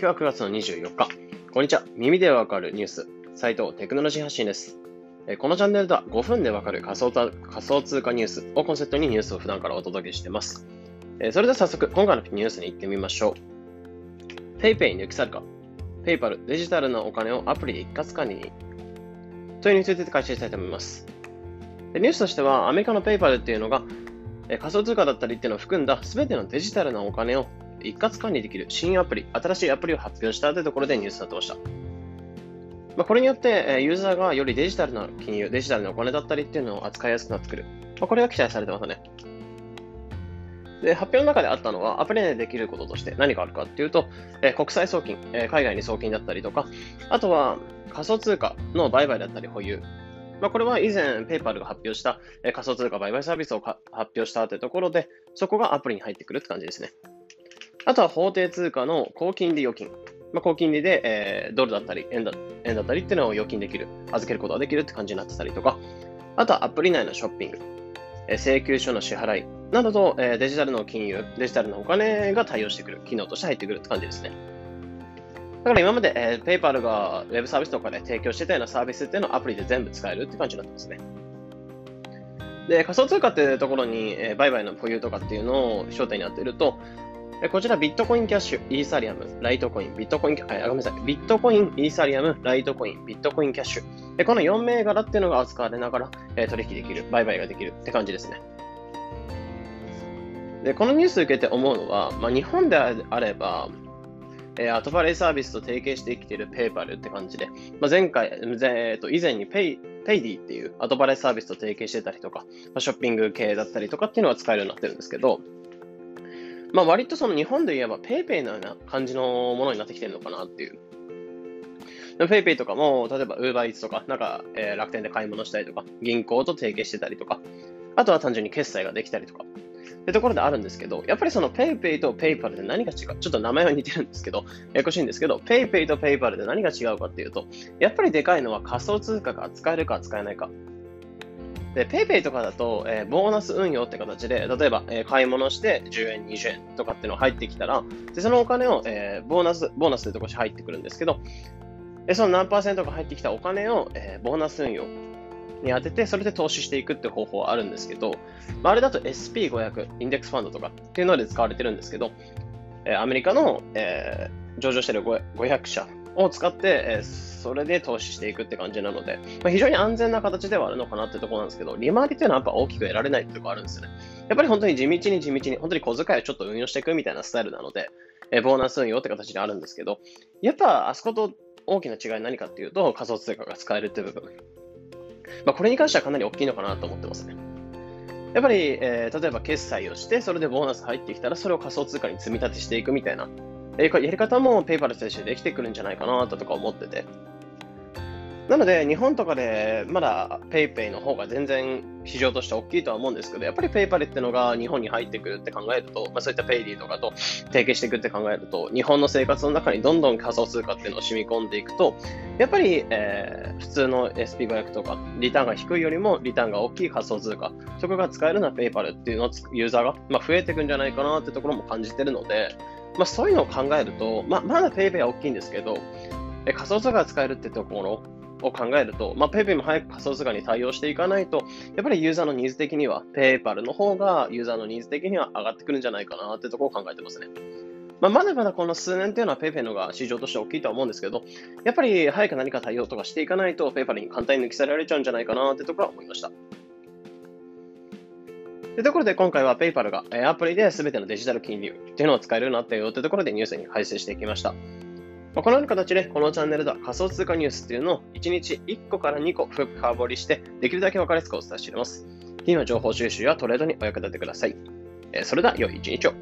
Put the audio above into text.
今日は9月の24日。こんにちは。耳でわかるニュース。斉藤テクノロジー発信です。このチャンネルでは5分でわかる仮想仮想通貨ニュースをコンセプトにニュースを普段からお届けしています。それでは早速、今回のニュースに行ってみましょう。PayPay 抜き去るか ?PayPal デジタルなお金をアプリで一括管理に。というについて解説したいと思います。ニュースとしては、アメリカの PayPal っていうのが仮想通貨だったりっていうのを含んだ全てのデジタルなお金を一括管理できる新アプリ、新しいアプリを発表したというところでニュースになってました。まあ、これによって、ユーザーがよりデジタルな金融、デジタルなお金だったりっていうのを扱いやすくなってくる。まあ、これが期待されてますね。で、発表の中であったのは、アプリ内でできることとして何があるかっていうと、え国際送金、え海外に送金だったりとか、あとは仮想通貨の売買だったり保有。まあ、これは以前、ペイパルが発表した、え仮想通貨売買サービスを発表したというところで、そこがアプリに入ってくるって感じですね。あとは法定通貨の高金利預金。まあ、高金利で、えー、ドルだったり円だ、円だったりっていうのを預金できる、預けることができるって感じになってたりとか、あとはアプリ内のショッピング、えー、請求書の支払いなどと、えー、デジタルの金融、デジタルのお金が対応してくる、機能として入ってくるって感じですね。だから今まで、えー、ペイパルが Web サービスとかで提供してたようなサービスっていうのをアプリで全部使えるって感じになってますね。で、仮想通貨っていうところに、えー、売買の保有とかっていうのを焦点になってると、こちらビットコインキャッシュ、イーサリアム、ライトコイン、ビットコイン、あ、ごめんなさい、ビットコイン、イーサリアム、ライトコイン、ビットコインキャッシュ。この4銘柄っていうのが扱われながら、え取引できる、売買ができるって感じですね。で、このニュースを受けて思うのは、まあ、日本であれば、えー、後払いサービスと提携してきているペイパルって感じで、まあ、前回、えー、と以前にペイ、 Paidy っていう後払いサービスと提携してたりとか、まあ、ショッピング系だったりとかっていうのは使えるようになってるんですけど、まあ、割とその日本で言えば PayPay のような感じのものになってきてるのかなっていう。PayPay とかも、例えば UberEats とか、なんか、えー、楽天で買い物したりとか、銀行と提携してたりとか、あとは単純に決済ができたりとか、ってところであるんですけど、やっぱりその PayPay と PayPal で何が違うちょっと名前は似てるんですけど、ややこしいんですけど、PayPay と PayPal で何が違うかっていうと、やっぱりでかいのは仮想通貨が使えるか使えないか。で、PayPay とかだと、えー、ボーナス運用って形で、例えば、えー、買い物して10円、20円とかっていうのが入ってきたら、でそのお金を、えー、ボーナス、ボーナスというところに入ってくるんですけど、でその何パーセントが入ってきたお金を、え、ボーナス運用に当てて、それで投資していくって方法はあるんですけど、まあ、あれだと SP500、インデックスファンドとかっていうので使われてるんですけど、え、アメリカの、え、上場してる500社を使って、えそれで投資していくって感じなので、まあ、非常に安全な形ではあるのかなってところなんですけど、利回りっていうのはやっぱ大きく得られないってところあるんですよね。やっぱり本当に地道に地道に、本当に小遣いをちょっと運用していくみたいなスタイルなので、えボーナス運用って形であるんですけど、やっぱあそこと大きな違い何かっていうと、仮想通貨が使えるっていう部分。まあ、これに関してはかなり大きいのかなと思ってますね。やっぱり、えー、例えば決済をして、それでボーナス入ってきたら、それを仮想通貨に積み立てしていくみたいな、やり方もペーパーレスとしてできてくるんじゃないかなとか思ってて、なので、日本とかでまだ PayPay の方が全然市場として大きいとは思うんですけど、やっぱり PayPal ってのが日本に入ってくるって考えると、まあ、そういった Payd とかと提携していくって考えると、日本の生活の中にどんどん仮想通貨っていうのを染み込んでいくと、やっぱり、えー、普通の SP500 とか、リターンが低いよりもリターンが大きい仮想通貨、そこが使えるのは PayPal っていうのをユーザーが、まあ、増えていくんじゃないかなってところも感じてるので、まあ、そういうのを考えると、まあ、まだ PayPay は大きいんですけど、え仮想通貨が使えるってところ、を考えると、まあ、PayPay も早く仮想通貨に対応していかないと、やっぱりユーザーのニーズ的には、PayPal の方がユーザーのニーズ的には上がってくるんじゃないかなってところを考えてますね。まあ、まだまだこの数年っていうのは PayPay のが市場として大きいとは思うんですけど、やっぱり早く何か対応とかしていかないと PayPal に簡単に抜き去られちゃうんじゃないかなってところは思いました。というところで今回は PayPal がアプリで全てのデジタル金融っていうのを使えるようになったよというところでニュースに配信していきました。ま、このような形で、このチャンネルでは仮想通貨ニュースっていうのを1日1個から2個深掘りして、できるだけ分かりやすくお伝えしています。今情報収集やトレードにお役立てください。えそれでは良い一日を。